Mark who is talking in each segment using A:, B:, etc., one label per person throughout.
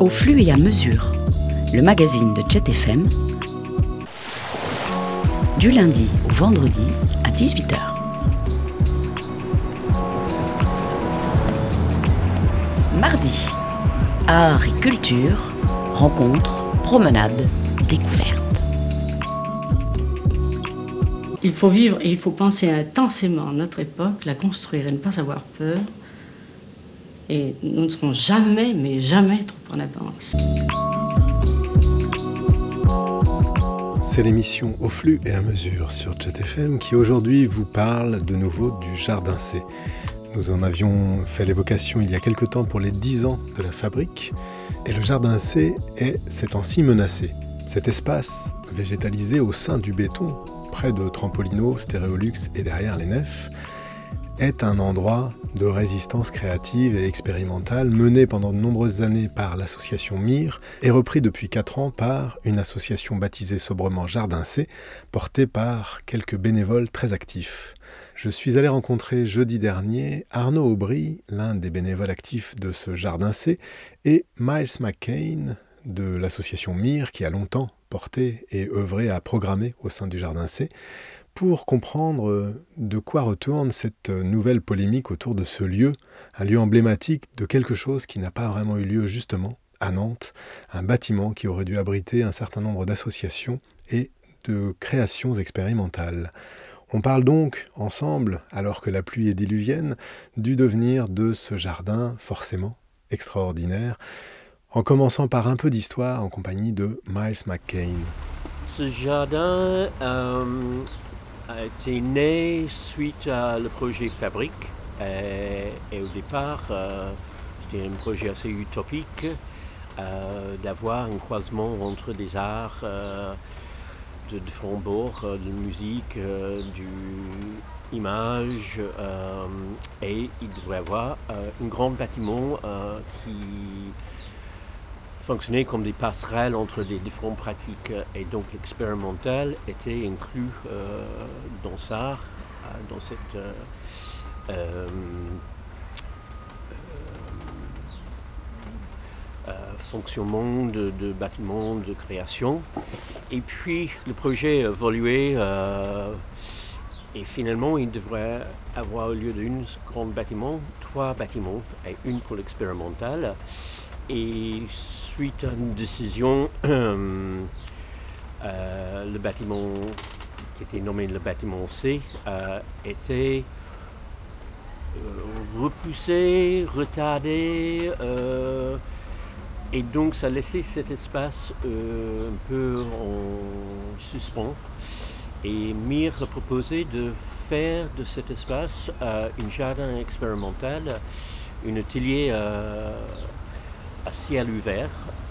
A: Au flux et à mesure, le magazine de Chet FM, du lundi au vendredi à 18h. Mardi, art et culture, rencontres, promenades, découvertes.
B: Il faut vivre et il faut penser intensément notre époque, la construire et ne pas avoir peur. Et nous ne serons jamais, mais jamais trop en avance.
C: C'est l'émission Au flux et à mesure sur FM qui aujourd'hui vous parle de nouveau du Jardin C. Nous en avions fait l'évocation il y a quelque temps pour les 10 ans de la fabrique, et le Jardin C est ces temps-ci menacé. Cet espace végétalisé au sein du béton, près de Trampolino, Stéréolux et derrière les nefs, est un endroit de résistance créative et expérimentale mené pendant de nombreuses années par l'association MIR et repris depuis 4 ans par une association baptisée sobrement Jardin C, portée par quelques bénévoles très actifs. Je suis allé rencontrer jeudi dernier Arnaud Aubry, l'un des bénévoles actifs de ce Jardin C, et Miles McCain de l'association MIR qui a longtemps et œuvré à programmer au sein du Jardin C pour comprendre euh, de quoi retourne cette euh, nouvelle polémique autour de ce lieu, un lieu emblématique de quelque chose qui n'a pas vraiment eu lieu justement à Nantes, un bâtiment qui aurait dû abriter un certain nombre d'associations et de créations expérimentales. On parle donc ensemble, alors que la pluie est diluvienne, du devenir de ce jardin forcément extraordinaire, en commençant par un peu d'histoire en compagnie de Miles McCain.
D: Ce jardin euh, a été né suite à le projet Fabrique. Et, au départ, euh, c'était un projet assez utopique euh, d'avoir un croisement entre des arts euh, de différents bords, de musique, du image, et il devrait avoir un grand bâtiment qui fonctionner comme des passerelles entre les différentes pratiques. Et donc l'expérimental était inclus euh, dans ça, euh, dans cette euh, fonctionnement de, de, bâtiment de création. Et puis le projet évolué et finalement il devrait avoir au lieu d'un grand bâtiment, trois bâtiments et une pour l'expérimental. Et suite à une décision, euh, le bâtiment qui était nommé le bâtiment C euh, était euh, repoussé, retardé, et donc ça laissait cet espace un peu en suspens. Et Mir a proposé de faire de cet espace un jardin expérimental, un atelier à ciel ouvert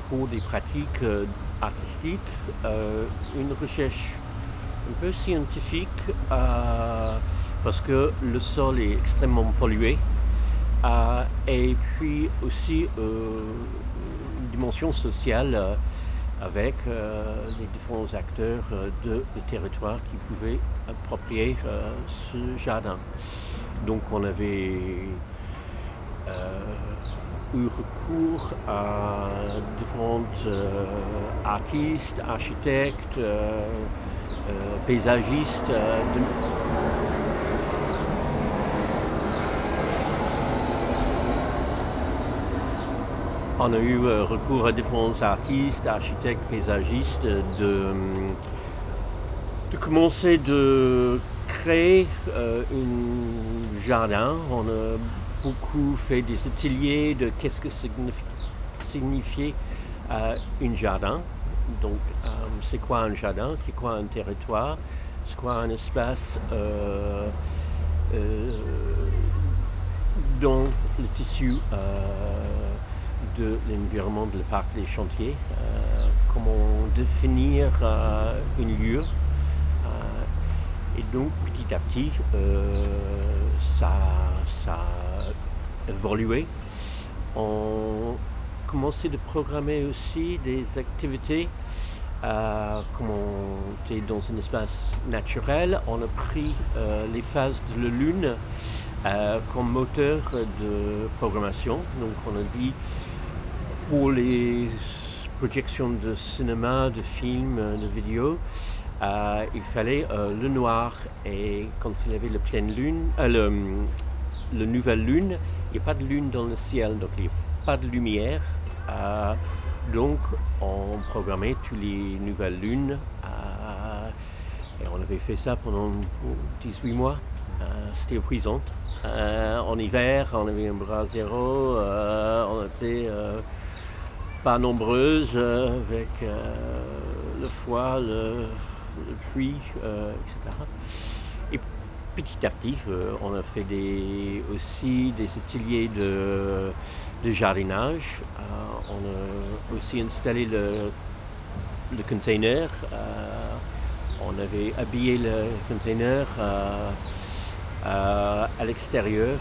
D: pour des pratiques euh, artistiques, euh, une recherche un peu scientifique euh, parce que le sol est extrêmement pollué et puis aussi une dimension sociale avec les différents acteurs de, territoire qui pouvaient approprier ce jardin. Donc on avait eu recours à différents euh, artistes, architectes, euh, euh, paysagistes. On a eu recours à différents artistes, architectes, paysagistes de, de commencer de créer un jardin. Beaucoup fait des ateliers de qu'est-ce que signifiait euh, un jardin. Donc, euh, c'est quoi un jardin, c'est quoi un territoire, c'est quoi un espace euh, dans le tissu de l'environnement de parc des chantiers, comment définir un lieu. et donc, petit à petit, ça, ça évolué. On commençait de programmer aussi des activités comme on était dans un espace naturel, on a pris les phases de la Lune comme moteur de programmation. Donc on a dit pour les projections de cinéma, de films, de vidéos, euh, il fallait euh, le noir. Et quand il y avait la pleine lune, euh, le, nouvelle lune, n'y a pas de lune dans le ciel, donc il n'y a pas de lumière. donc on programmait toutes les nouvelles lunes. et on avait fait ça pendant 18 mois. C'était épuisant. en hiver, on avait un bras zéro. on était pas nombreuses avec le foie, le, euh, etc. Et petit à petit, euh, on a fait aussi des ateliers de, jardinage. Euh, on a aussi installé le, le container. on avait habillé le container à l'extérieur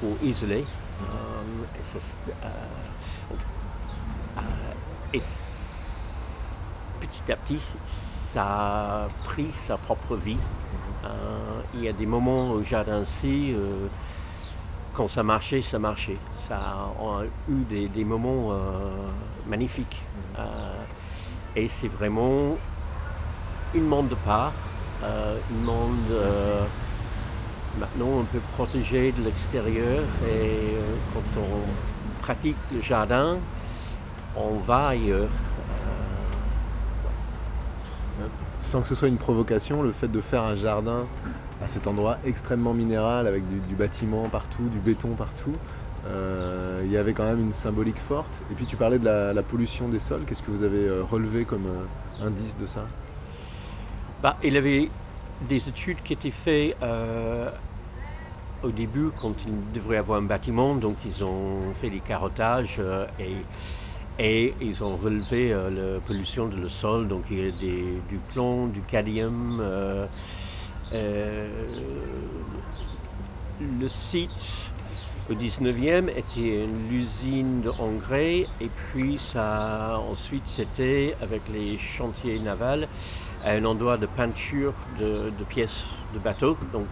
D: pour isoler. et petit à petit, ça a pris sa propre vie. Euh, il y a des moments au jardin euh, quand ça marchait, ça marchait. Ça a eu des, moments euh, magnifiques. et c'est vraiment une monde de part, une monde maintenant on peut protéger de l'extérieur et quand on pratique le jardin, on va ailleurs.
E: Sans que ce soit une provocation, le fait de faire un jardin à cet endroit extrêmement minéral avec du, bâtiment partout, du béton partout, euh, il y avait quand même une symbolique forte. Et puis tu parlais de la, pollution des sols, qu'est-ce que vous avez euh, relevé comme euh, indice de ça?
D: Bah, Il y avait des études qui étaient faites au début quand il devrait avoir un bâtiment, donc ils ont fait des carottages et et ils ont relevé euh, la pollution de le sol, donc il y a du plomb, du cadmium. Euh, euh, le site au 19e était une usine d'engrais et puis ça ensuite c'était avec les chantiers navals un endroit de peinture de, pièces de bateaux, donc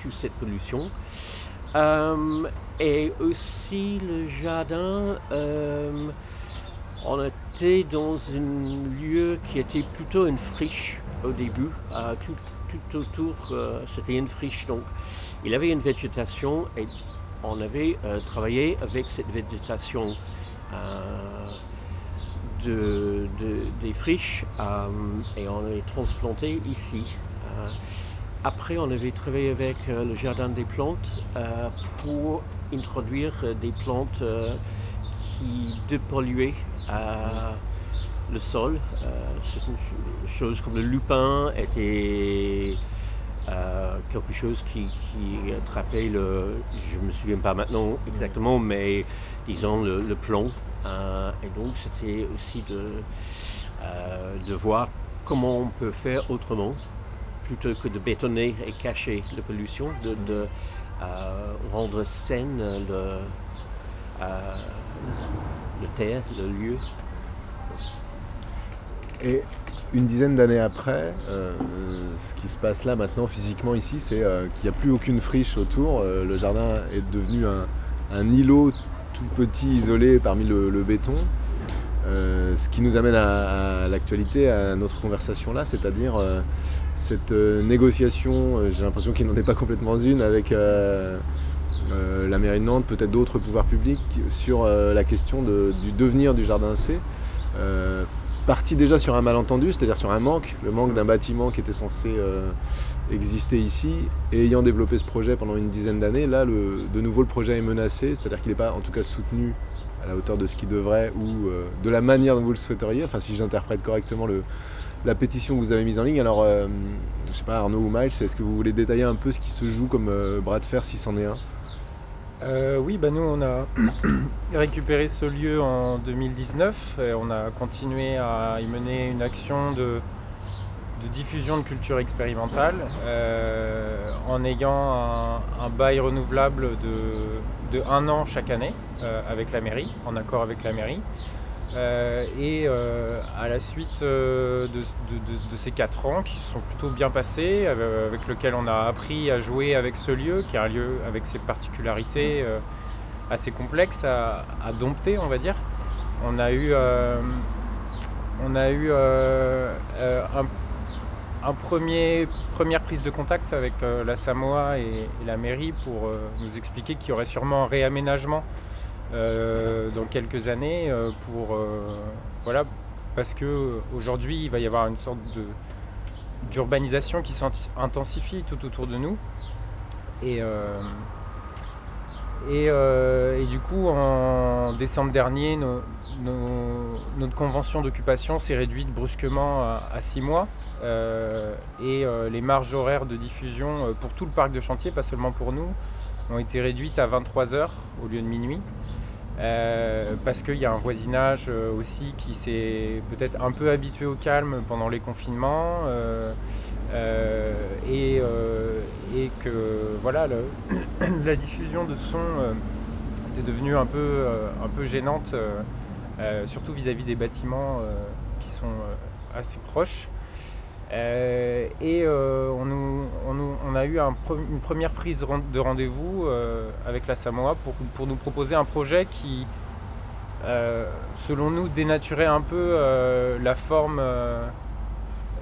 D: toute cette pollution. et aussi le jardin on était dans un lieu qui était plutôt une friche au début. tout, autour, euh, c'était une friche. Donc, il avait une végétation et on avait euh, travaillé avec cette végétation euh, des friches et on l'a transplanté ici. après, on avait travaillé avec le jardin des plantes pour introduire des plantes qui dépolluait euh, le sol. Euh, une chose comme le lupin était euh, quelque chose qui, attrapait le, je ne me souviens pas maintenant exactement, mais disons le, plomb. et donc c'était aussi de, de voir comment on peut faire autrement, plutôt que de bétonner et cacher la pollution, de, rendre saine le, le terre, le lieu.
E: Et une dizaine d'années après, euh, ce qui se passe là maintenant physiquement ici, c'est euh, qu'il n'y a plus aucune friche autour. Euh, le jardin est devenu un, îlot tout petit isolé parmi le, béton. ce qui nous amène à, l'actualité, à notre conversation là, c'est-à-dire cette négociation, j'ai l'impression qu'il n'en est pas complètement une, avec la mairie de Nantes, peut-être d'autres pouvoirs publics, sur euh, la question du devenir du jardin C. Euh, parti déjà sur un malentendu, c'est-à-dire sur un manque, le manque d'un bâtiment qui était censé exister ici, et ayant développé ce projet pendant une dizaine d'années, là, de nouveau, le projet est menacé, c'est-à-dire qu'il n'est pas en tout cas soutenu à la hauteur de ce qu'il devrait ou de la manière dont vous le souhaiteriez, enfin si j'interprète correctement la pétition que vous avez mise en ligne. Alors, je ne sais pas, Arnaud ou Miles, est-ce que vous voulez détailler un peu ce qui se joue comme bras de fer, si c'en est un?
F: Euh, oui, bah nous on a récupéré ce lieu en 2019 et on a continué à y mener une action de, diffusion de culture expérimentale euh, en ayant un, bail renouvelable de, un an chaque année euh, avec la mairie, en accord avec la mairie. Et à la suite de, ces quatre ans qui se sont plutôt bien passés, avec lequel on a appris à jouer avec ce lieu, qui est un lieu avec ses particularités assez complexes à, dompter, on va dire. On a eu, on a eu un premier, première prise de contact avec euh, la Samoa et, la mairie pour euh, nous expliquer qu'il y aurait sûrement un réaménagement euh, dans quelques années pour voilà parce que aujourd'hui il va y avoir une sorte d'urbanisation qui s'intensifie tout autour de nous et euh, et, du coup, en décembre dernier, notre convention d'occupation s'est réduite brusquement à, 6 mois. Euh, et euh, les marges horaires de diffusion pour tout le parc de chantier, pas seulement pour nous, ont été réduites à 23 heures au lieu de minuit. Parce qu'il y a un voisinage aussi qui s'est peut-être un peu habitué au calme pendant les confinements. Euh, euh, et, que voilà, la diffusion de son euh, était devenue un peu, un peu gênante, surtout vis-à-vis des bâtiments qui sont assez proches. Et on, a eu une première prise de rendez-vous avec la Samoa pour, pour, nous proposer un projet qui, selon nous, dénaturait un peu la forme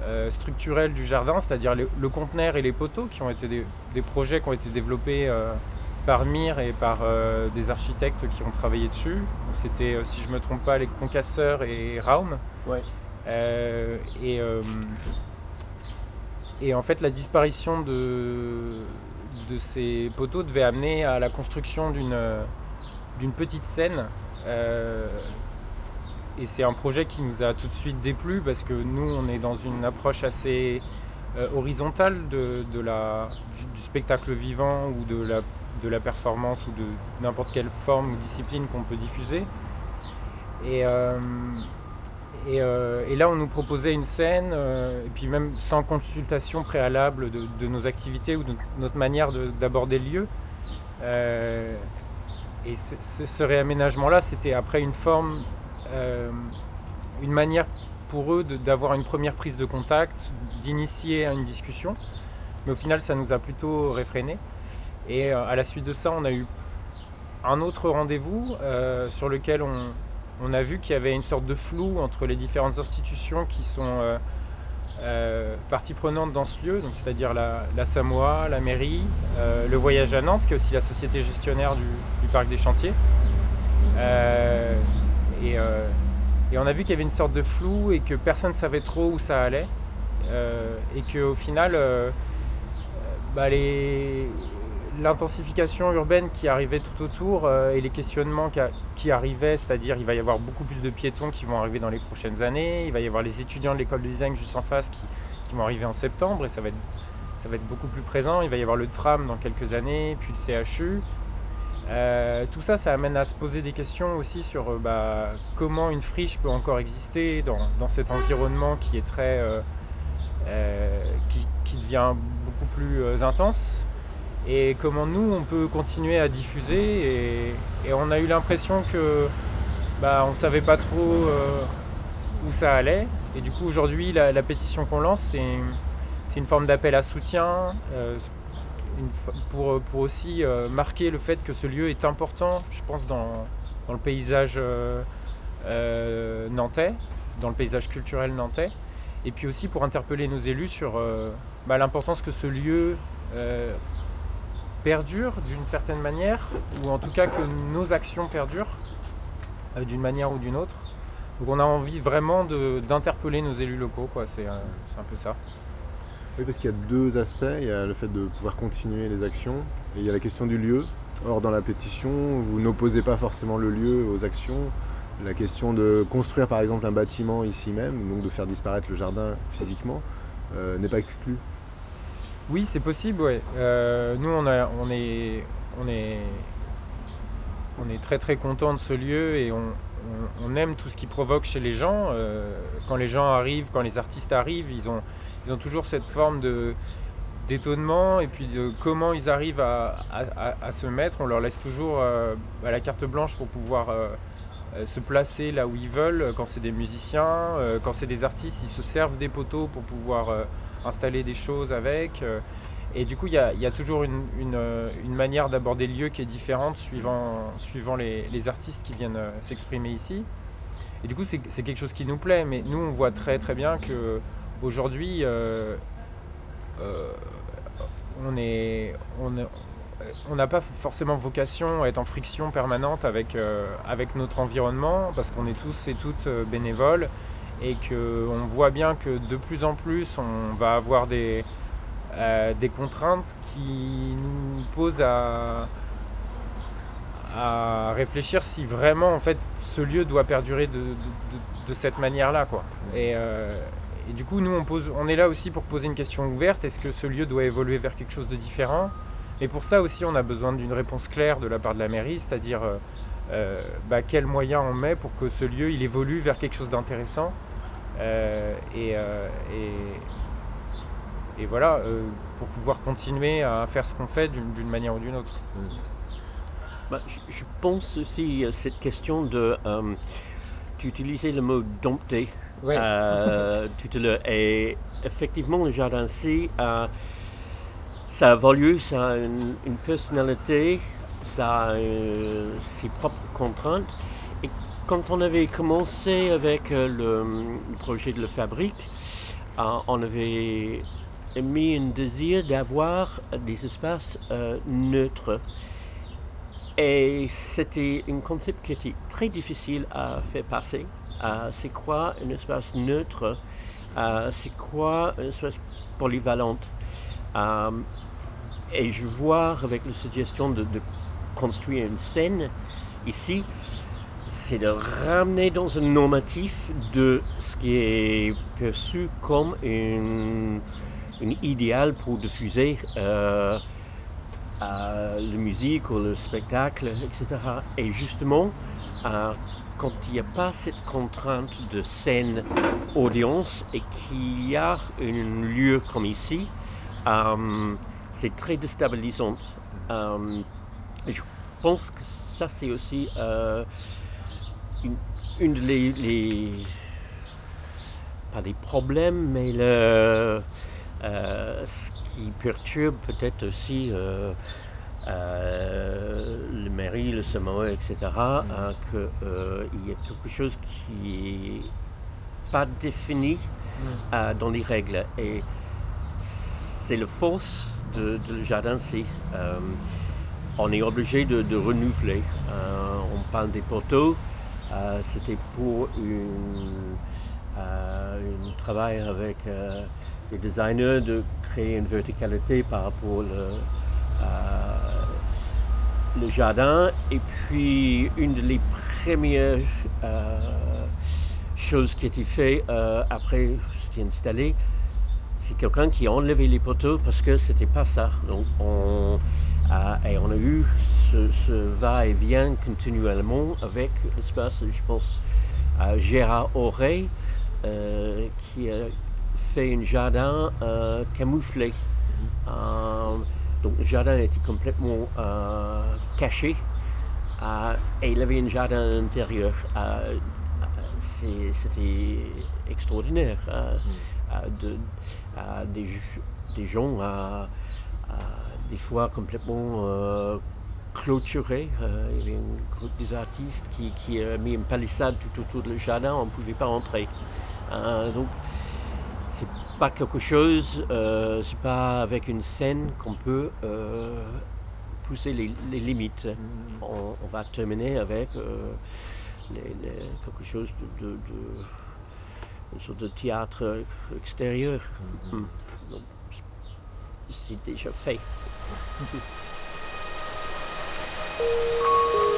F: euh, structurel du jardin, c'est-à-dire le conteneur et les poteaux, qui ont été des, projets qui ont été développés euh, par Mir et par euh, des architectes qui ont travaillé dessus. C'était, si je ne me trompe pas, les concasseurs et Raum. et, et en fait, la disparition de, de ces poteaux devait amener à la construction d'une, d'une petite scène et c'est un projet qui nous a tout de suite déplu parce que nous, on est dans une approche assez euh, horizontale de, la, du, spectacle vivant ou de la, de la performance ou de n'importe quelle forme ou discipline qu'on peut diffuser. Et, euh, euh, et, là, on nous proposait une scène, et puis même sans consultation préalable de, nos activités ou de notre manière d'aborder le lieu. et ce réaménagement-là, c'était après une forme euh, une manière pour eux d'avoir une première prise de contact, d'initier une discussion. Mais au final, ça nous a plutôt réfréné. Et euh, à la suite de ça, on a eu un autre rendez-vous euh, sur lequel on, a vu qu'il y avait une sorte de flou entre les différentes institutions qui sont euh, partie prenante dans ce lieu, c'est-à-dire la, Samoa, la mairie, le voyage à Nantes, qui est aussi la société gestionnaire du, parc des chantiers. Euh, et, on a vu qu'il y avait une sorte de flou et que personne ne savait trop où ça allait. Euh, et qu'au final, euh, bah, l'intensification urbaine qui arrivait tout autour et les questionnements qui, arrivaient, c'est-à-dire il va y avoir beaucoup plus de piétons qui vont arriver dans les prochaines années, il va y avoir les étudiants de l'école de design juste en face qui, vont arriver en septembre et ça va, être, beaucoup plus présent, il va y avoir le tram dans quelques années, puis le CHU. Euh, tout ça, ça amène à se poser des questions aussi sur euh, bah, comment une friche peut encore exister dans, cet environnement qui est très, euh, qui, devient beaucoup plus intense, et comment nous on peut continuer à diffuser. Et, on a eu l'impression que bah, on ne savait pas trop où ça allait. Et du coup, aujourd'hui, la, pétition qu'on lance, c'est une, forme d'appel à soutien pour, pour aussi euh, marquer le fait que ce lieu est important, je pense, dans, dans le paysage euh, euh, nantais, dans le paysage culturel nantais, et puis aussi pour interpeller nos élus sur bah, l'importance que ce lieu perdure d'une certaine manière, ou en tout cas que nos actions perdurent d'une manière ou d'une autre. Donc on a envie vraiment d'interpeller nos élus locaux, quoi. C'est un peu ça.
C: Oui, parce qu'il y a deux aspects. Il y a le fait de pouvoir continuer les actions et il y a la question du lieu. Or, dans la pétition, vous n'opposez pas forcément le lieu aux actions. La question de construire par exemple un bâtiment ici même, donc de faire disparaître le jardin physiquement, euh, n'est pas exclu.
F: Oui, c'est possible. Euh, nous, on, est, très très content de ce lieu et on, aime tout ce qui provoque chez les gens. Euh, quand les gens arrivent, quand les artistes arrivent, ils ont, toujours cette forme d'étonnement et puis de comment ils arrivent à, se mettre. On leur laisse toujours euh, la carte blanche pour pouvoir se placer là où ils veulent. Quand c'est des musiciens, quand c'est des artistes, ils se servent des poteaux pour pouvoir installer des choses avec. Et du coup, il y a, toujours une, manière d'aborder le lieu qui est différente suivant, suivant les, artistes qui viennent s'exprimer ici. Et du coup, c'est quelque chose qui nous plaît, mais nous, on voit très très bien que aujourd'hui, on est, on n'a pas forcément vocation à être en friction permanente avec, euh, avec notre environnement parce qu'on est tous et toutes euh, bénévoles et qu'on voit bien que de plus en plus on va avoir des, euh, des contraintes qui nous posent à, réfléchir si vraiment en fait ce lieu doit perdurer de, cette manière-là. Quoi. Et, et, du coup nous on, pose, on est là aussi pour poser une question ouverte, est-ce que ce lieu doit évoluer vers quelque chose de différent? Et pour ça aussi, on a besoin d'une réponse claire de la part de la mairie, c'est-à-dire euh, euh, bah, quels moyens on met pour que ce lieu il évolue vers quelque chose d'intéressant? Euh, et, et, voilà, pour pouvoir continuer à faire ce qu'on fait d'une manière ou d'une autre.
D: Bah, je, pense aussi à cette question de. tu utilisais le mot dompter tout à l'heure. Et effectivement, le jardin C ça a évolué, ça a une, personnalité, ça a euh, ses propres contraintes. Et quand on avait commencé avec euh, le, projet de la fabrique, euh, on avait mis un désir d'avoir des espaces neutres. Et c'était un concept qui était très difficile à faire passer. c'est quoi un espace neutre? C'est quoi un espace polyvalent? Et je vois avec la suggestion de, construire une scène ici, c'est de ramener dans un normatif de ce qui est perçu comme une, idéal pour diffuser euh, la musique ou le spectacle, etc. Et justement, euh, quand il n'y a pas cette contrainte de scène audience et qu'il y a un lieu comme ici, euh, c'est très déstabilisant. Je pense que ça, c'est aussi euh, une, des les, pas des problèmes, mais le, euh, ce qui perturbe peut-être aussi le mairie, le Samoa, etc., hein, qu'il y a quelque chose qui n'est pas défini mm. dans les règles. Et c'est le force de, le jardin, c'est euh, on est obligé de, renouveler. Euh, on parle des poteaux. Euh, c'était pour un travail avec les designers de créer une verticalité par rapport le jardin. Et puis, une des premières choses qui a été faite après c'était installé, c'est quelqu'un qui a enlevé les poteaux parce que c'était pas ça. Donc et on a eu ce, va-et-vient continuellement avec l'espace, je pense, Gérard Auré, euh, qui a fait un jardin euh, camouflé. Euh, donc le jardin était complètement caché et il avait un jardin à l'intérieur. C'était extraordinaire. De, des, des, gens des fois complètement euh, clôturés. Euh, il y avait un groupe des artistes qui, qui, a mis une palissade tout autour du jardin, on ne pouvait pas entrer. Euh, donc, c'est pas quelque chose, c'est pas avec une scène qu'on peut pousser les, limites. Mm. On, va terminer avec quelque chose de une sorte de théâtre extérieur. Mm -hmm. C'est déjà fait.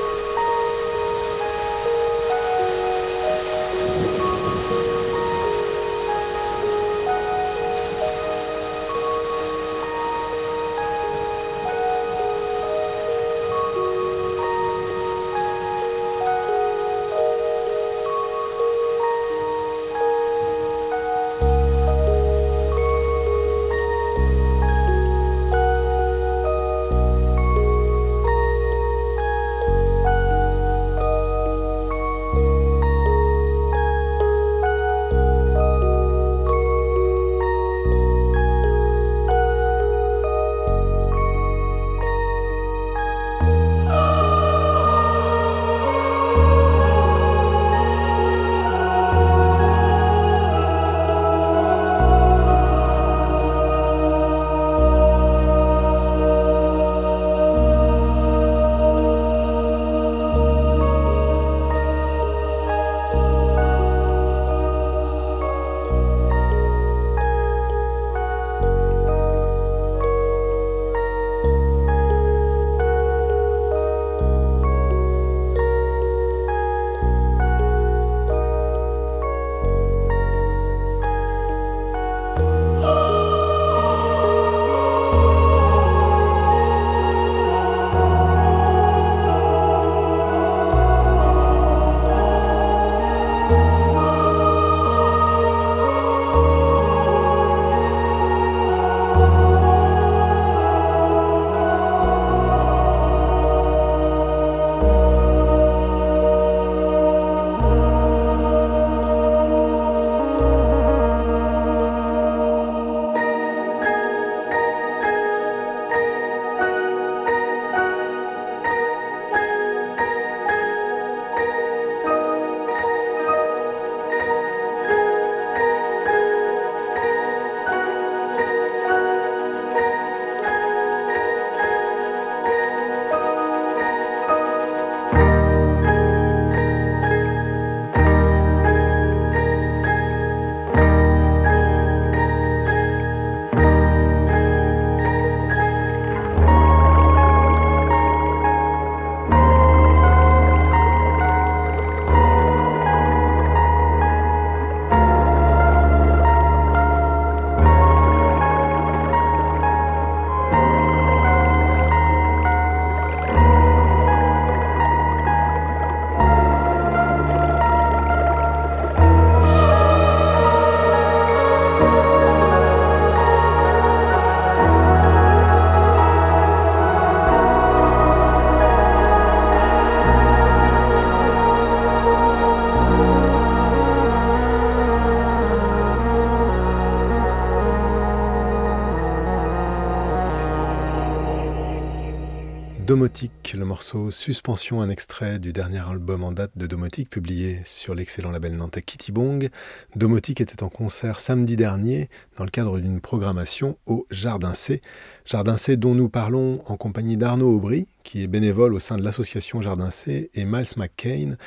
C: Domotique, le morceau Suspension, un extrait du dernier album en date de Domotique, publié sur l'excellent label nantais Kitty Bong. Domotique était en concert samedi dernier dans le cadre d'une programmation au Jardin C. Jardin C dont nous parlons en compagnie d'Arnaud Aubry, qui est bénévole au sein de l'association Jardin C, et Miles McCain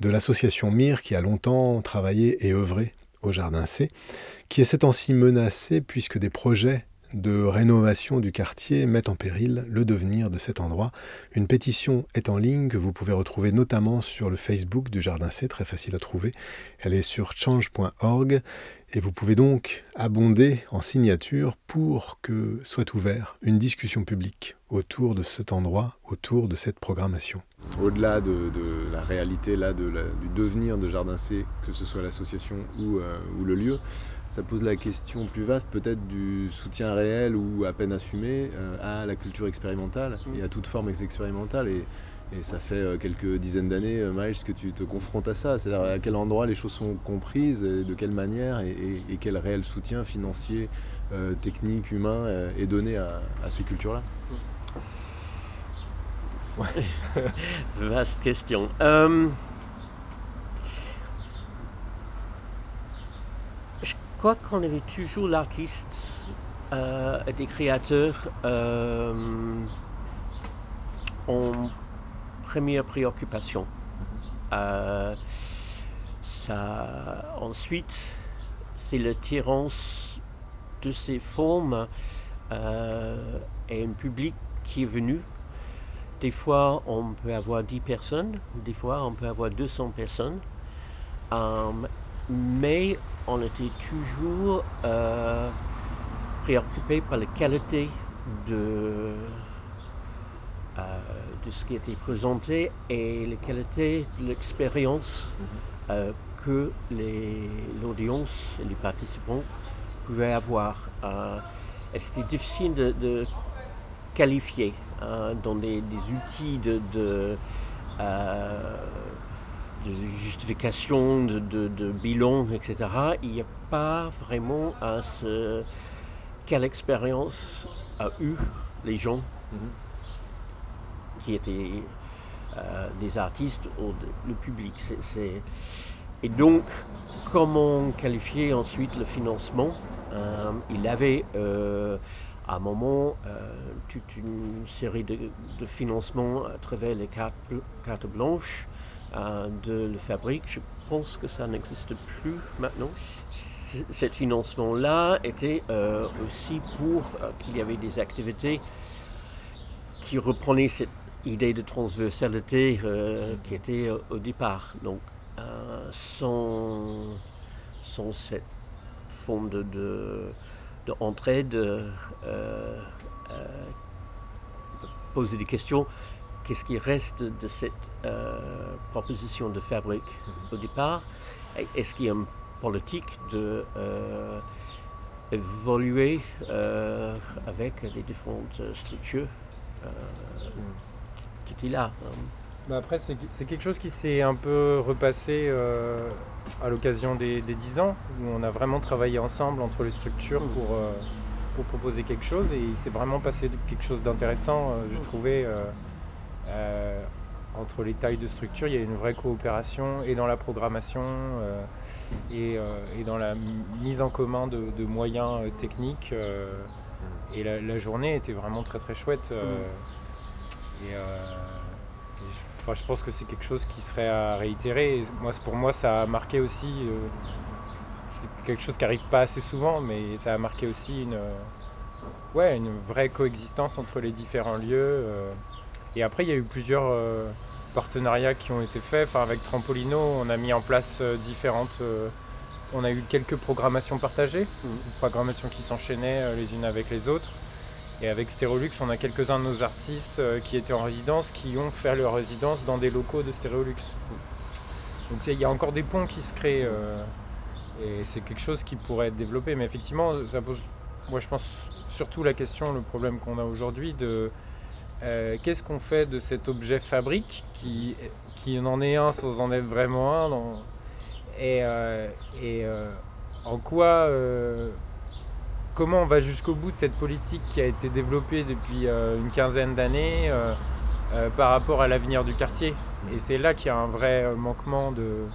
C: de l'association MIR, qui a longtemps travaillé et œuvré au Jardin C, qui est ces temps-ci menacé puisque des projets de rénovation du quartier mettent en péril le devenir de cet endroit. Une pétition est en ligne que vous pouvez retrouver notamment sur le Facebook du Jardin C, très facile à trouver. Elle est sur change.org et vous pouvez donc abonder en signature pour que soit ouverte une discussion publique autour de cet endroit, autour de cette programmation.
E: Au-delà de, la réalité là, du devenir de Jardin C, que ce soit l'association ou, euh, ou le lieu, ça pose la question plus vaste peut-être du soutien réel ou à peine assumé euh, à la culture expérimentale et à toute forme expérimentale. Et, ça fait euh, quelques dizaines d'années, euh, que tu te confrontes à ça. C'est-à-dire à quel endroit les choses sont comprises, de quelle manière et, quel réel soutien financier, technique, humain est donné à, ces cultures-là?
D: Vaste question crois qu'on avait toujours l'artiste euh, et des créateurs euh, en première préoccupation. Euh, ensuite, c'est l'attirance de ces formes et un public qui est venu. Des fois, on peut avoir 10 personnes, des fois, on peut avoir 200 personnes mais on était toujours euh, préoccupé par la qualité de, euh, de ce qui était présenté et la qualité de l'expérience mhm. euh, que l'audience et les participants pouvaient avoir. et c'était difficile de, qualifier dans des, outils de de justification, de, bilan, etc. Il n'y a pas vraiment à ce quelle expérience a eu les gens qui étaient euh, des artistes ou le public. Et donc, comment qualifier ensuite le financement euh, Il avait euh, à un moment toute une série de, de, financements à travers les cartes blanches de le fabrique. Je pense que ça n'existe plus maintenant. Cet financement-là était euh, aussi pour euh, qu'il y avait des activités qui reprenaient cette idée de transversalité euh, qui était au départ. Donc, sans, sans, cette forme de, de, de poser des questions qu'est-ce qui reste de cette euh, proposition de fabrique au départ Est-ce qu'il y a une politique de euh, évoluer euh, avec les différentes structures qui étaient là hein?
F: bah Après, c'est quelque chose qui s'est un peu repassé à l'occasion des, des, 10 ans, où on a vraiment travaillé ensemble entre les structures mmh. pour, pour proposer quelque chose, et il s'est vraiment passé quelque chose d'intéressant, j'ai trouvé. Euh, entre les tailles de structure, il y a une vraie coopération et dans la programmation euh, euh, et, dans la mise en commun de, moyens techniques. et la, journée était vraiment très très chouette. Mm. et, enfin, je pense que c'est quelque chose qui serait à réitérer. moi, pour moi, ça a marqué aussi. c'est quelque chose qui n'arrive pas assez souvent, mais ça a marqué aussi une, ouais, une vraie coexistence entre les différents lieux. Et après, il y a eu plusieurs euh, partenariats qui ont été faits. Enfin, avec Trampolino, on a mis en place euh, différentes. Euh, on a eu quelques programmations partagées, mmh. programmations qui s'enchaînaient les unes avec les autres. Et avec Stérolux, on a quelques-uns de nos artistes qui étaient en résidence, qui ont fait leur résidence dans des locaux de Stérolux. Donc il y a encore des ponts qui se créent. et c'est quelque chose qui pourrait être développé. Mais effectivement, ça pose, moi je pense, surtout la question, le problème qu'on a aujourd'hui de euh, qu'est-ce qu'on fait de cet objet fabrique qui, qui en est un sans en être vraiment un Et, euh, et euh, en quoi comment on va jusqu'au bout de cette politique qui a été développée depuis une quinzaine d'années par rapport à l'avenir du quartier? Et c'est là qu'il y a un vrai manquement de,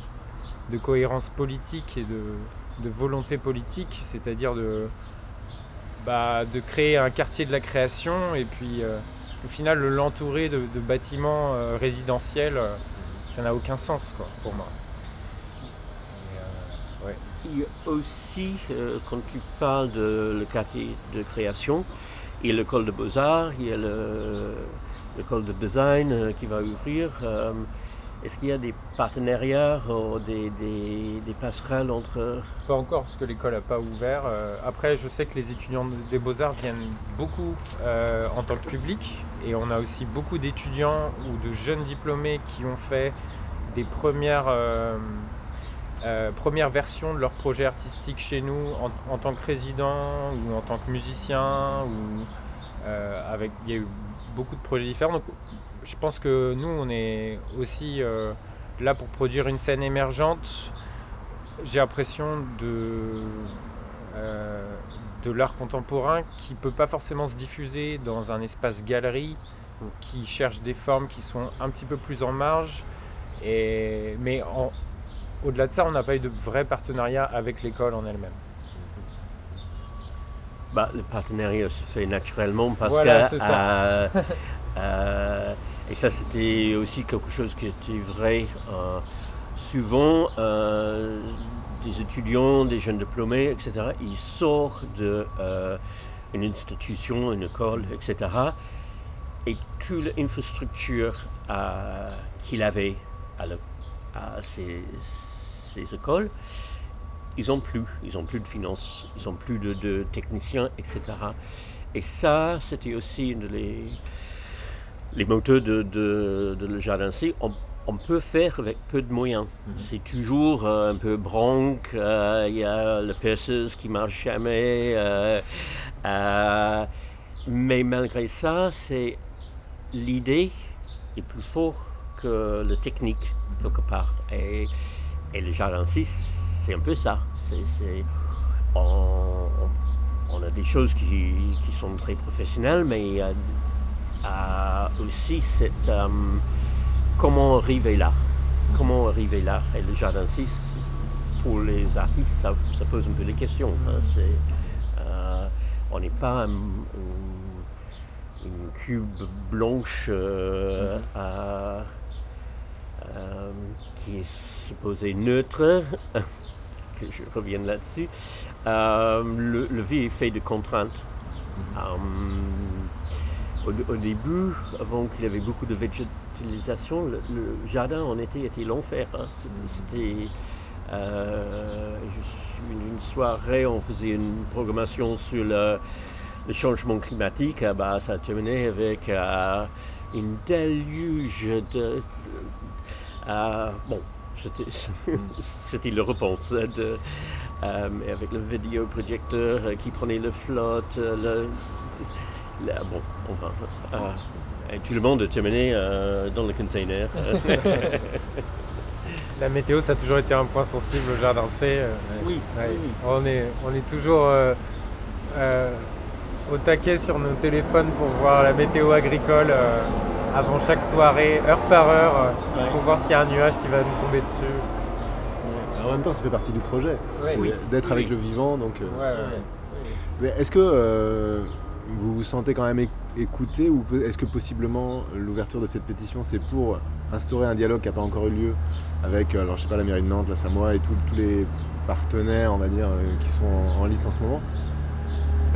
F: de cohérence politique et de, volonté politique, c'est-à-dire de, bah, de créer un quartier de la création et puis au final l'entourer de, bâtiments résidentiels, ça n'a aucun sens quoi, pour moi.
D: Il y a aussi, euh, quand tu parles de le quartier de création, il y a l'école de beaux-arts, il y a l'école de design euh, qui va ouvrir. Euh, est-ce qu'il y a des partenariats ou des, passerelles entre...
F: Pas encore, parce que l'école n'a pas ouvert. après, je sais que les étudiants des beaux-arts viennent beaucoup en tant que public. Et on a aussi beaucoup d'étudiants ou de jeunes diplômés qui ont fait des premières euh, première version de leur projet artistique chez nous en, tant que résident ou en tant que musicien euh, avec il y a eu beaucoup de projets différents. Je pense que nous on est aussi euh, là pour produire une scène émergente. J'ai l'impression de de l'art contemporain qui peut pas forcément se diffuser dans un espace galerie qui cherche des formes qui sont un petit peu plus en marge et mais au-delà de ça, on n'a pas eu de vrai partenariat avec l'école en elle-même.
D: Bah, le partenariat se fait naturellement parce que. Euh, euh, et ça, c'était aussi quelque chose qui était vrai. Euh, souvent, des étudiants, des jeunes diplômés, etc., ils sortent d'une institution, une école, etc. Et toute l'infrastructure qu'il avait à, à ces, ces écoles, ils n'ont plus, ils n'ont plus de finances, ils n'ont plus de, techniciens, etc. Et ça, c'était aussi une les, les moteurs de, de, le jardin C. On, peut faire avec peu de moyens. Mhm. C'est toujours euh, un peu branque, euh, il y a le perceuse qui marche jamais. Euh, mais malgré ça, c'est l'idée est plus forte que le technique, quelque part. Et et le jardin 6, c'est un peu ça. on, a des choses qui, sont très professionnelles, mais il y a, aussi cette, comment arriver là? Comment arriver là? Et le jardin 6, pour les artistes, ça, pose un peu les questions. Hein. Euh, on n'est pas une cube blanche euh, à euh, qui est supposé neutre, que je revienne là-dessus. Euh, le, vie est fait de contraintes. Euh, au, début, avant qu'il y avait beaucoup de le, jardin en été était l'enfer. Hein. C'était. une soirée, on faisait une programmation sur le, changement climatique. Ah bah, ça terminait avec une déluge de, euh, bon, c'était le repense de, euh, avec le vidéoprojecteur euh, qui prenait le flotte. Le, bon, enfin, et tout le monde est terminé dans le container.
F: La météo, ça a toujours été un point sensible au jardin C.
D: oui,
F: On, est, on est toujours au taquet sur nos téléphones pour voir la météo agricole avant chaque soirée, heure par heure, euh, pour voir s'il y a un nuage qui va nous tomber dessus.
E: en même temps, ça fait partie du projet, d'être avec le vivant. Donc, euh, est-ce que euh, vous vous sentez quand même écouté ou est-ce que possiblement l'ouverture de cette pétition, c'est pour instaurer un dialogue qui n'a pas encore eu lieu avec, alors je sais pas, la mairie de Nantes, la Samoa et tous les partenaires, on va dire, qui sont en, en lice en ce moment.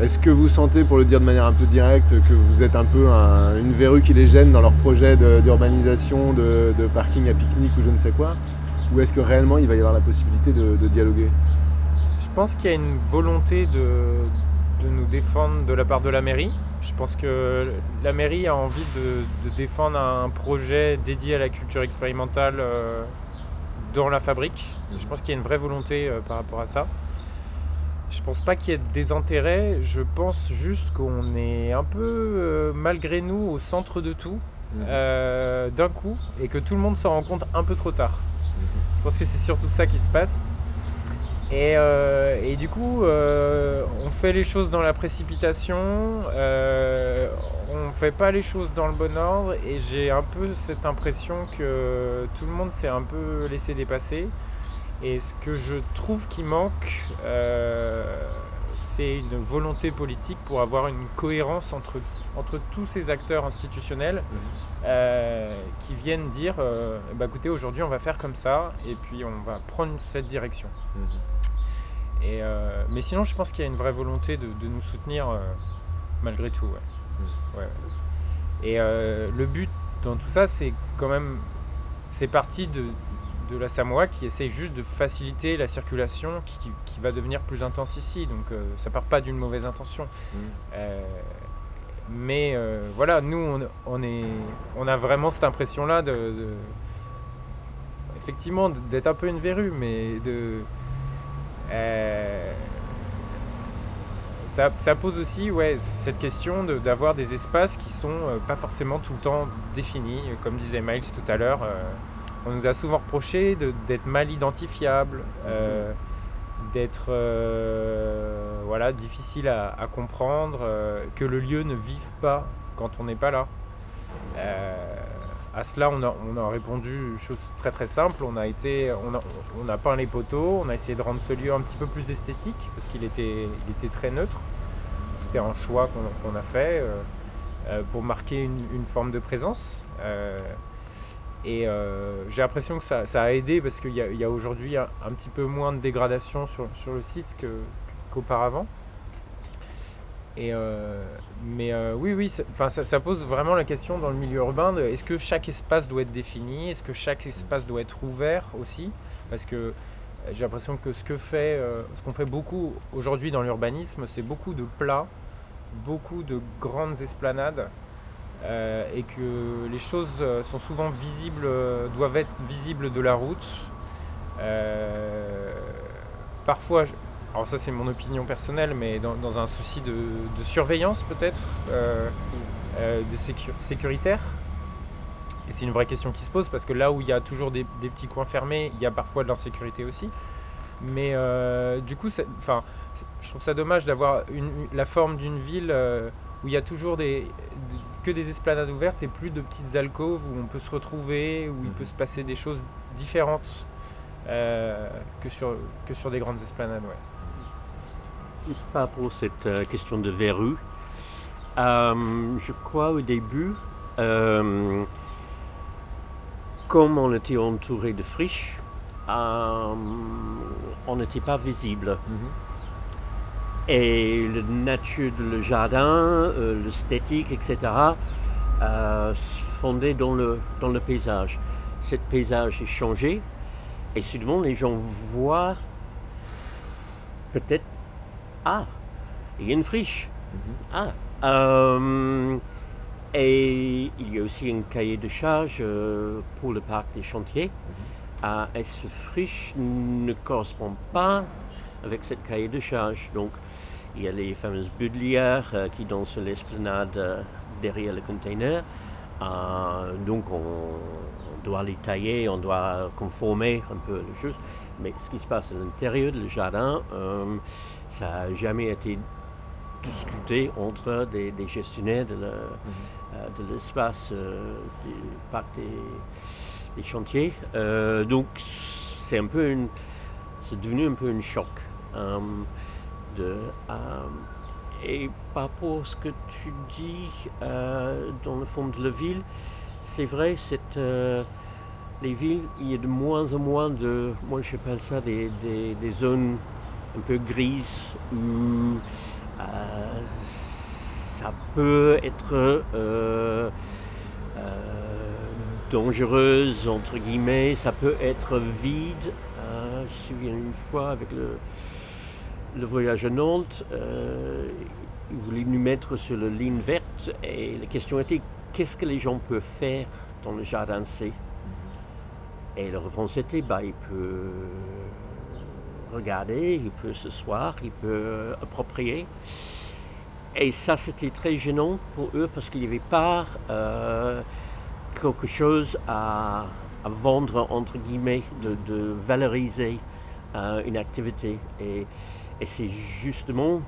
E: Est-ce que vous sentez, pour le dire de manière un peu directe, que vous êtes un peu une verrue qui les gêne dans leur projet d'urbanisation, de, parking à pique-nique ou je ne sais quoi? Ou est-ce que réellement il va y avoir la possibilité de, dialoguer?
F: Je pense qu'il y a une volonté de, nous défendre de la part de la mairie. Je pense que la mairie a envie de, défendre un projet dédié à la culture expérimentale euh, dans la fabrique. Je pense qu'il y a une vraie volonté euh, par rapport à ça. Je pense pas qu'il y ait des intérêts, je pense juste qu'on est un peu, euh, malgré nous, au centre de tout, mhm. d'un coup, et que tout le monde s'en rend compte un peu trop tard. Mhm. Je pense que c'est surtout ça qui se passe. Et, euh, et du coup, euh, on fait les choses dans la précipitation, euh, on ne fait pas les choses dans le bon ordre, et j'ai un peu cette impression que tout le monde s'est un peu laissé dépasser. Et ce que je trouve qui manque, c'est une volonté politique pour avoir une cohérence entre, entre tous ces acteurs institutionnels mmh. qui viennent dire bah, écoutez, aujourd'hui on va faire comme ça, et puis on va prendre cette direction. Euh, mais sinon, je pense qu'il y a une vraie volonté de, nous soutenir euh, malgré tout. Mm. Et euh, le but dans tout ça, c'est quand même. C'est parti de, la Samoa qui essaye juste de faciliter la circulation qui, va devenir plus intense ici. Donc ça part pas d'une mauvaise intention. Mm. mais voilà, nous, on, est, on a vraiment cette impression-là de, effectivement d'être un peu une verrue, mais de euh, ça, pose aussi ouais, cette question d'avoir des espaces qui sont euh, pas forcément tout le temps définis. Comme disait Miles tout à l'heure, euh, on nous a souvent reproché d'être mal identifiable, d'être voilà, difficile à, comprendre, que le lieu ne vive pas quand on n'est pas là à cela, on a, on a répondu chose très très simple. On a, été, on, peint les poteaux, on a essayé de rendre ce lieu un petit peu plus esthétique parce qu'il était, très neutre. C'était un choix qu'on a fait euh, euh, pour marquer une, forme de présence. Euh, et j'ai l'impression que ça, a aidé parce qu'il y a, aujourd'hui un, petit peu moins de dégradation sur le site qu'auparavant. Euh, mais euh, oui, oui, ça, ça, pose vraiment la question dans le milieu urbain est-ce que chaque espace doit être défini? Est-ce que chaque espace doit être ouvert aussi? Parce que euh, j'ai l'impression que ce que fait, ce qu'on fait beaucoup aujourd'hui dans l'urbanisme, c'est beaucoup de plats, beaucoup de grandes esplanades, et que les choses sont souvent visibles, doivent être visibles de la route. parfois, alors ça c'est mon opinion personnelle, mais dans, un souci de, surveillance peut-être, euh, euh, de sécuritaire. Et c'est une vraie question qui se pose parce que là où il y a toujours des, petits coins fermés, il y a parfois de l'insécurité aussi. Mais euh, du coup, enfin, je trouve ça dommage d'avoir la forme d'une ville où il y a toujours des, que des esplanades ouvertes et plus de petites alcôves où on peut se retrouver, où il peut se passer des choses différentes que, sur, que sur des grandes esplanades. Ouais
D: juste pas pour cette euh, question de verrue. Euh, je crois au début, euh, comme on était entouré de friches, on n'était pas visible. Mm-hmm. Et la nature du jardin, l'esthétique, etc., se fondait dans le, dans le paysage. Ce paysage est changé et soudainement les gens voient peut-être ah, il y a une friche. Mhm. Ah. Euh, et il y a aussi un cahier de charge euh, pour le parc des chantiers. Ah, et ce friche ne correspond pas avec cette cahier de charge. Donc, il y a les fameuses budelières euh, qui dansent l'esplanade derrière le container. donc, on, doit les tailler, on doit conformer un peu les choses. Mais ce qui se passe à l'intérieur du jardin, ça n'a jamais été discuté entre des, gestionnaires de, mhm. euh, l'espace euh, du parc des, chantiers. Euh, donc c'est un peu une, c'est devenu un peu un choc. de, et par rapport à ce que tu dis dans le fond de la ville, c'est vrai, les villes, il y a de moins en moins de, moi je j'appelle ça des, des zones un peu grise où euh, ça peut être euh, euh, dangereuse entre guillemets, ça peut être vide. je me souviens une fois avec le, le voyage à Nantes, ils voulaient nous mettre sur la ligne verte et la question était qu'est-ce que les gens peuvent faire dans le jardin C? Et la réponse était bah, ils peuvent regarder, il peut se soir, il peut approprier. Et ça, c'était très gênant pour eux parce qu'il n'y avait pas euh, quelque chose à, vendre, entre guillemets, de, valoriser une activité. Et, et c'est justement,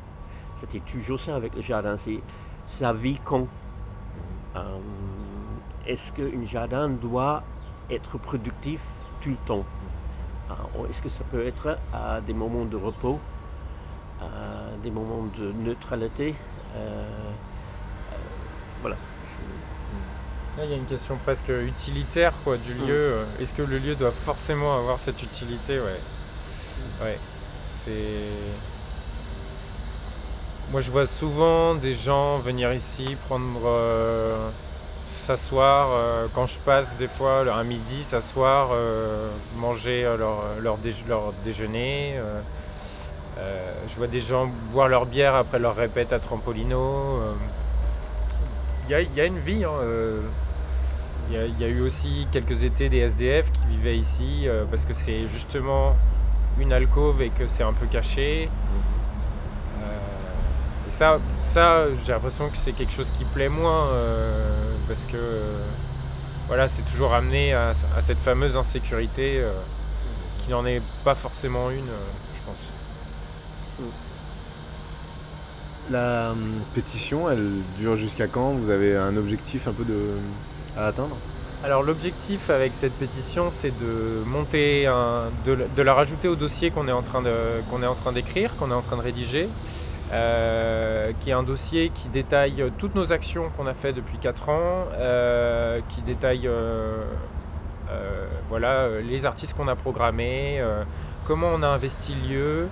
D: c'était toujours ça avec le jardin, c'est sa vie quand. Est-ce qu'un jardin doit être productif tout le temps? Est-ce que ça peut être à des moments de repos, à des moments de neutralité Voilà.
F: il y a une question presque utilitaire quoi, du lieu. Mm. Euh, est-ce que le lieu doit forcément avoir cette utilité? Ouais. Ouais. C'est. Moi, je vois souvent des gens venir ici prendre. Euh, s'asseoir euh, quand je passe des fois un midi, s'asseoir, manger leur, leur, déjeuner. je vois des gens boire leur bière après leur répète à Trampolino. Il y, a une vie. Hein, il y, a eu aussi quelques étés des SDF qui vivaient ici euh, parce que c'est justement une alcôve et que c'est un peu caché. Euh, ça, ça j'ai l'impression que c'est quelque chose qui plaît moins euh, parce que voilà, c'est toujours amené à, cette fameuse insécurité qui n'en est pas forcément une, je pense.
E: La pétition, elle dure jusqu'à quand? Vous avez un objectif un peu de, à atteindre?
F: Alors l'objectif avec cette pétition, c'est de monter, de, la rajouter au dossier qu'on est en train d'écrire, qu'on est en train de rédiger, euh, qui est un dossier qui détaille toutes nos actions qu'on a faites depuis 4 ans, euh, qui détaille euh, voilà, les artistes qu'on a programmés, comment on a investi le lieu,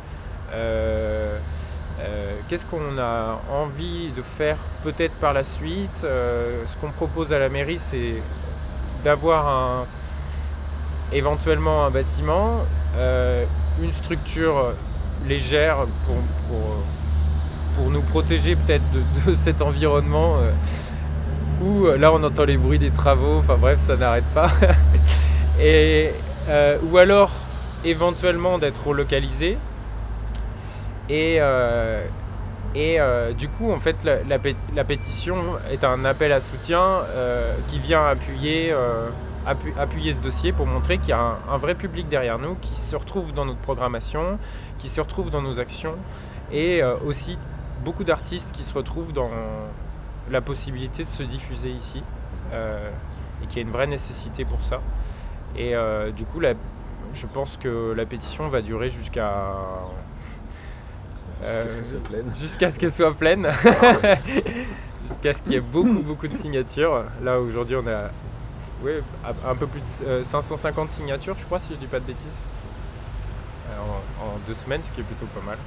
F: qu'est-ce qu'on a envie de faire peut-être par la suite. ce qu'on propose à la mairie, c'est d'avoir éventuellement un bâtiment, euh, une structure légère pour, nous protéger peut-être de, cet environnement euh, où euh, là on entend les bruits des travaux, enfin bref ça n'arrête pas. Et, ou alors éventuellement d'être relocalisé. Et, et du coup, en fait, la, pétition est un appel à soutien euh, qui vient appuyer, euh, appuyer ce dossier pour montrer qu'il y a un, vrai public derrière nous qui se retrouve dans notre programmation, qui se retrouve dans nos actions, et euh, aussi beaucoup d'artistes qui se retrouvent dans la possibilité de se diffuser ici, et qui a une vraie nécessité pour ça. Et du coup, je pense que la pétition va durer jusqu'à jusqu'à ce qu'elle soit pleine. jusqu'à ce qu'il y ait beaucoup, beaucoup de signatures. Là, aujourd'hui, on a un peu plus de 550 euh, signatures, je crois, si je dis pas de bêtises. Euh, en deux semaines, ce qui est plutôt pas mal.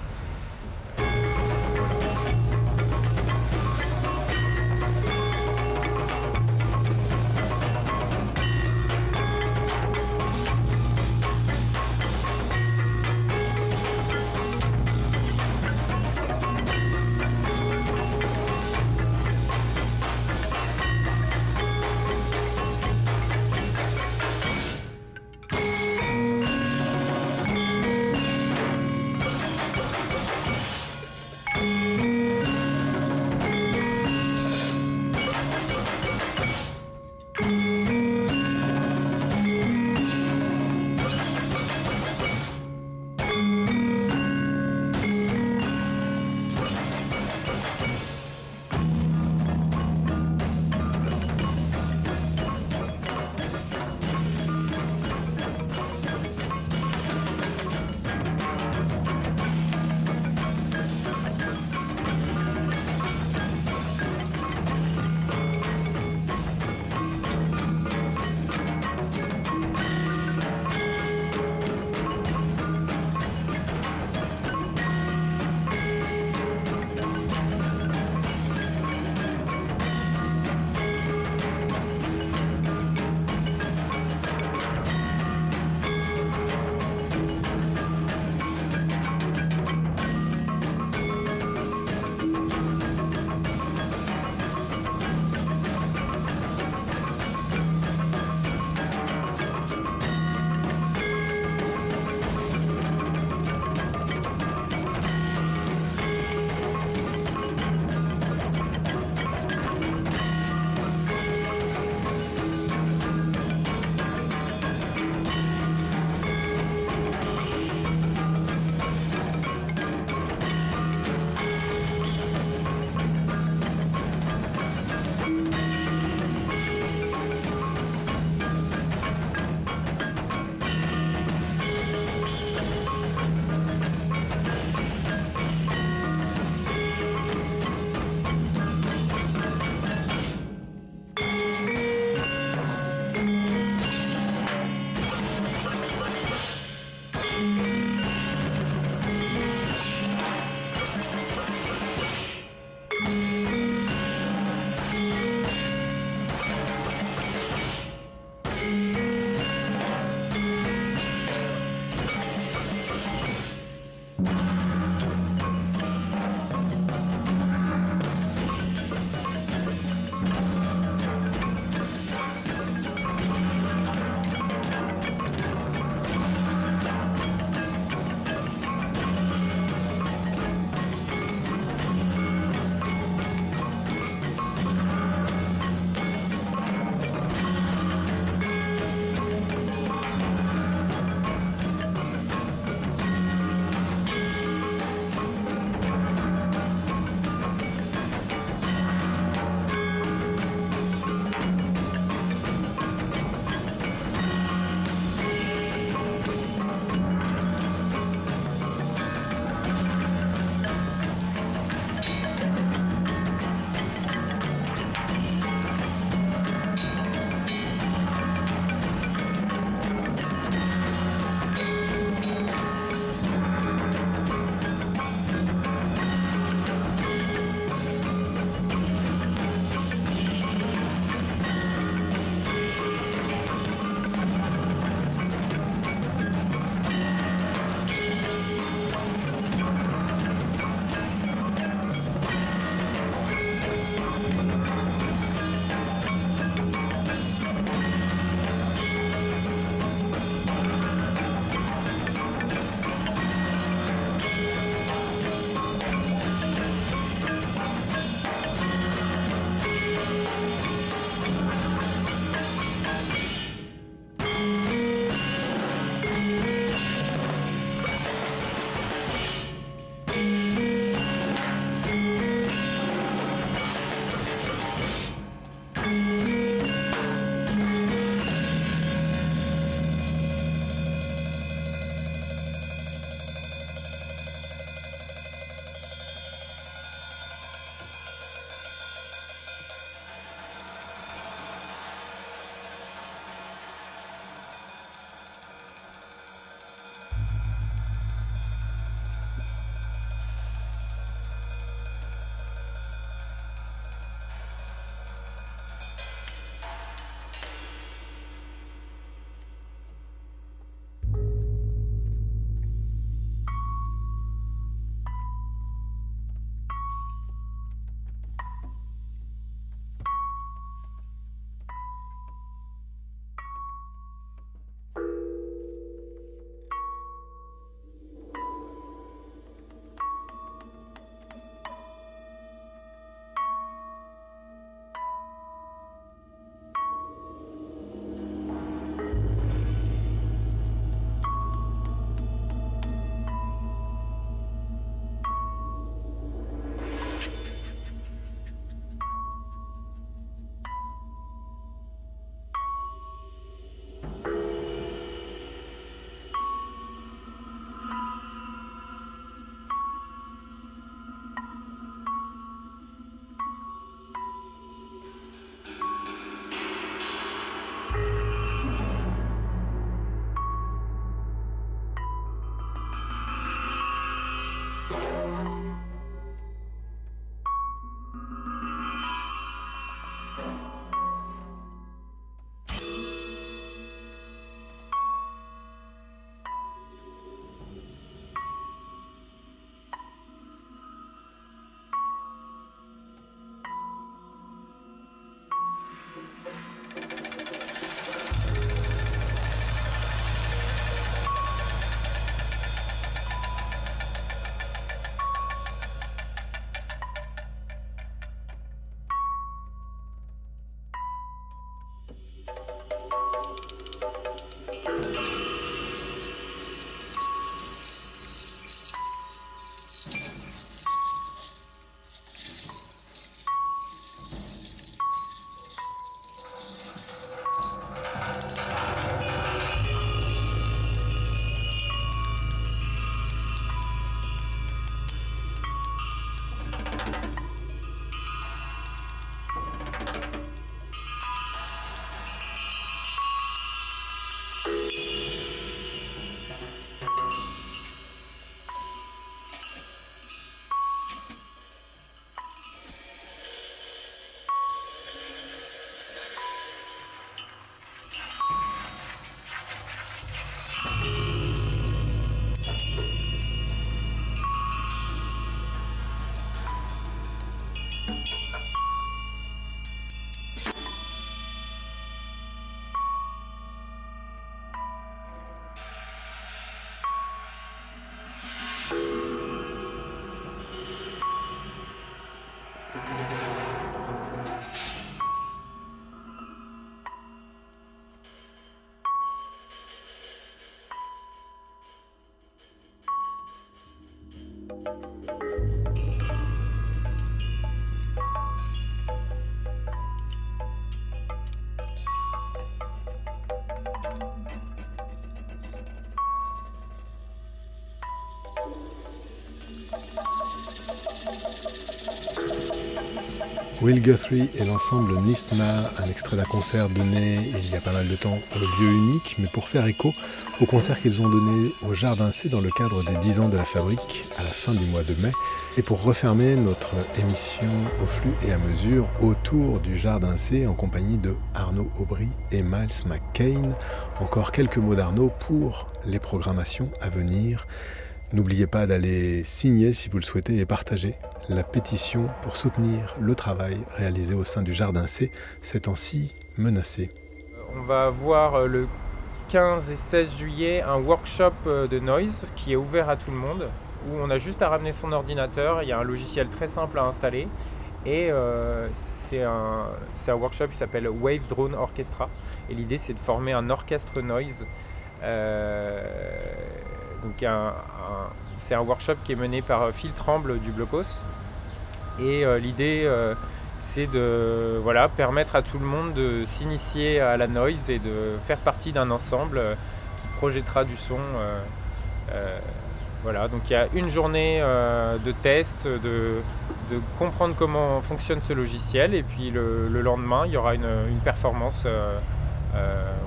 C: Will Guthrie et l'ensemble Nistma, un extrait d'un concert donné il y a pas mal de temps au lieu unique, mais pour faire écho au concert qu'ils ont donné au Jardin C dans le cadre des 10 ans de la fabrique à la fin du mois de mai, et pour refermer notre émission au flux et à mesure autour du Jardin C en compagnie de Arnaud Aubry et Miles McCain. Encore quelques mots d'Arnaud pour les programmations à venir. N'oubliez pas d'aller signer si vous le souhaitez et partager la pétition pour soutenir le travail réalisé au sein du Jardin C, ces temps-ci menacé.
F: On va avoir euh, le 15 et 16 juillet un workshop euh, de noise qui est ouvert à tout le monde, où on a juste à ramener son ordinateur, il y a un logiciel très simple à installer, et euh, c'est un, un, workshop qui s'appelle Wave Drone Orchestra, et l'idée c'est de former un orchestre noise. Donc c'est un workshop qui est mené par Phil Tremble du Blocos. Et euh, l'idée euh, c'est de voilà, permettre à tout le monde de s'initier à la noise et de faire partie d'un ensemble euh, qui projettera du son. voilà, donc il y a une journée de test, de, comprendre comment fonctionne ce logiciel, et puis le, lendemain, il y aura une, performance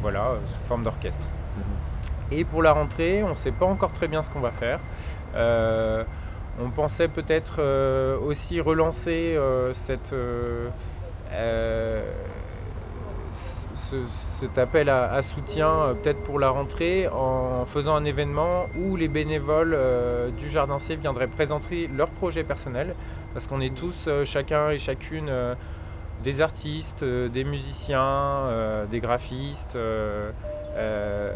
F: voilà, sous forme d'orchestre. Et pour la rentrée, on ne sait pas encore très bien ce qu'on va faire. Euh, on pensait peut-être euh, aussi relancer euh, cet appel à, soutien peut-être pour la rentrée en faisant un événement où les bénévoles du Jardin C viendraient présenter leurs projets personnels parce qu'on est tous chacun et chacune des artistes, des musiciens, des graphistes. Euh,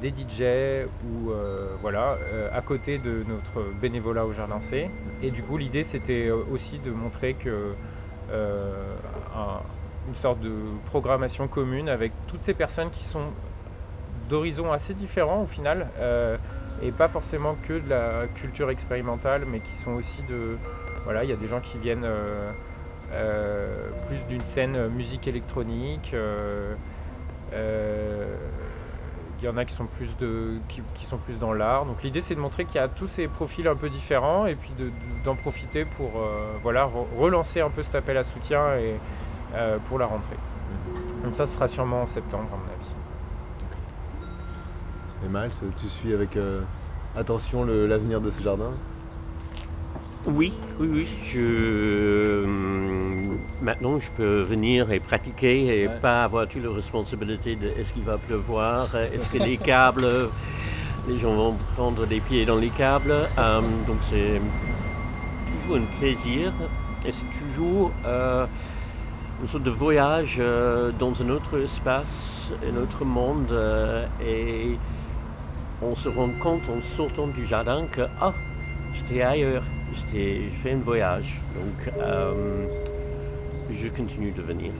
F: des DJ ou euh, voilà, euh, à côté de notre bénévolat au Jardin C. Et du coup, l'idée c'était aussi de montrer que une sorte de programmation commune avec toutes ces personnes qui sont d'horizons assez différents au final, et pas forcément que de la culture expérimentale, mais qui sont aussi de... Voilà, il y a des gens qui viennent plus d'une scène musique électronique. Il y en a qui sont plus, de, qui, sont plus dans l'art. Donc l'idée c'est de montrer qu'il y a tous ces profils un peu différents et puis d'en profiter pour euh, voilà, relancer un peu cet appel à soutien et, euh, pour la rentrée. Donc ça ce sera sûrement en septembre à mon
E: avis. Et Miles, tu suis avec euh, attention l'avenir de ce jardin?
D: Oui, oui, oui. Je, maintenant, je peux venir et pratiquer et pas avoir toute la responsabilité de est-ce qu'il va pleuvoir, est-ce que les câbles, les gens vont prendre des pieds dans les câbles. Euh, donc c'est toujours un plaisir et c'est toujours euh, une sorte de voyage euh, dans un autre espace, un autre monde et on se rend compte en sortant du jardin que ah, j'étais ailleurs j'ai fait un voyage, donc euh, je continue de venir.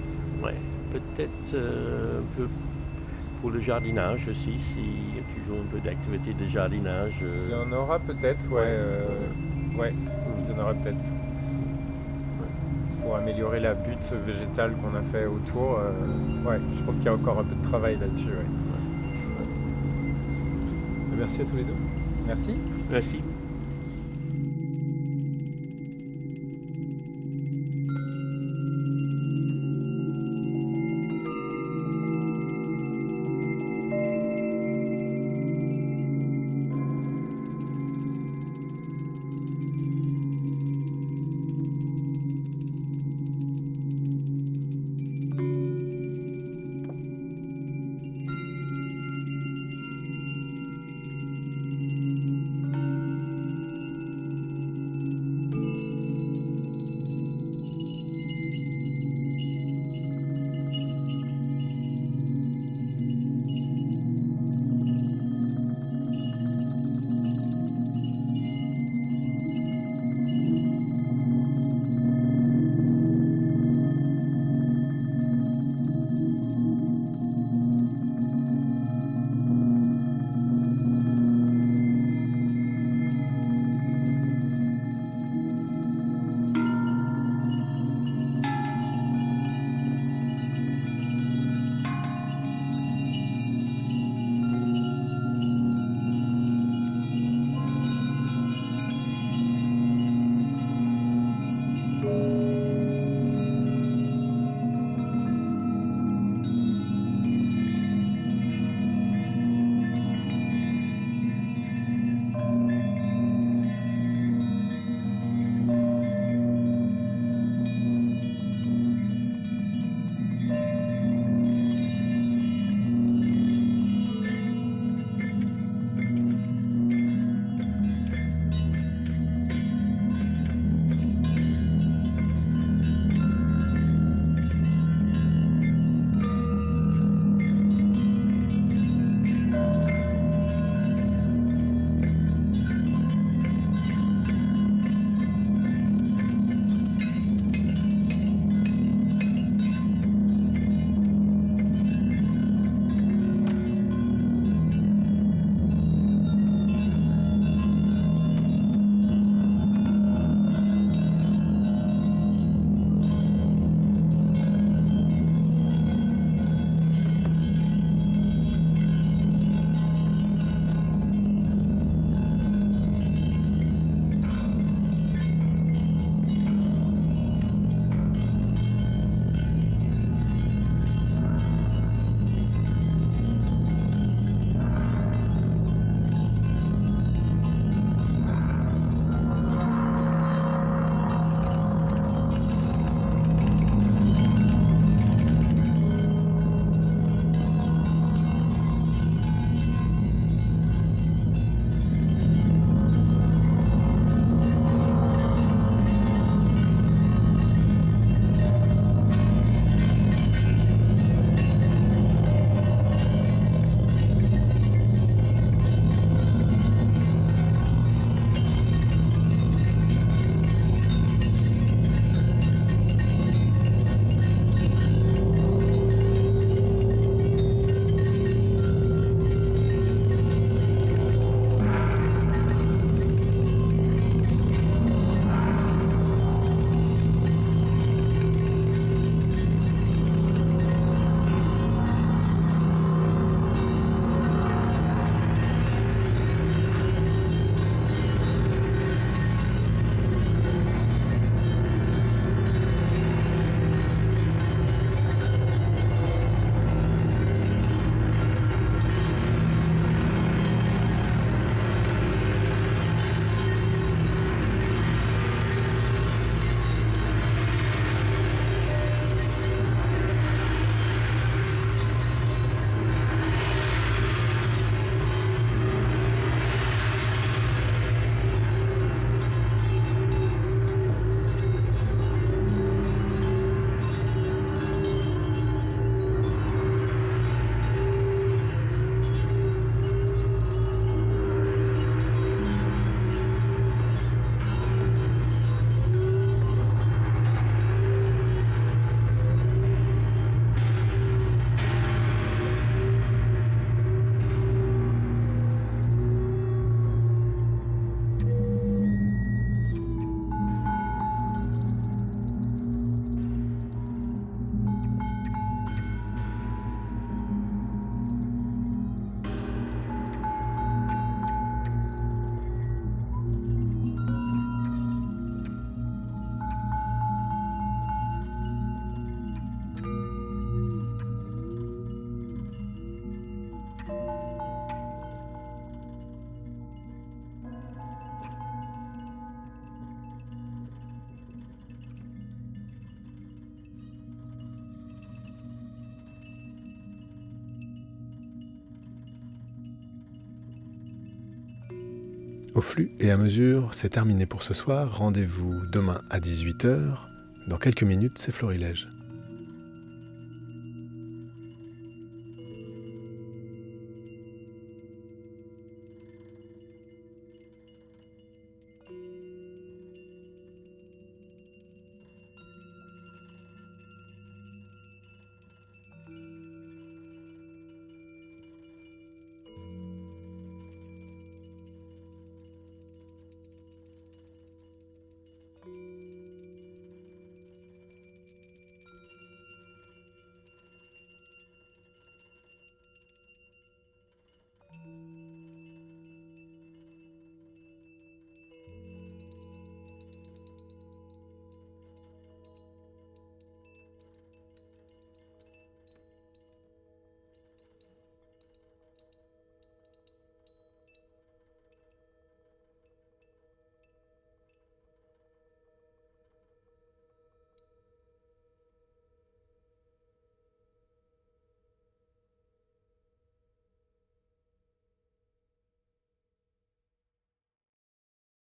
D: Ouais. Peut-être euh, un peu pour le jardinage aussi, s'il y a toujours un peu d'activité de jardinage.
F: Euh. Il y en aura peut-être, ouais. ouais, il y en aura peut-être. Pour améliorer la butte végétale qu'on a fait autour, ouais, je pense qu'il y a encore un peu de travail là-dessus.
C: Merci à tous les deux.
F: Merci.
D: Merci.
C: Au flux et à mesure, c'est terminé pour ce soir. Rendez-vous demain à 18h. Dans quelques minutes, c'est Florilège.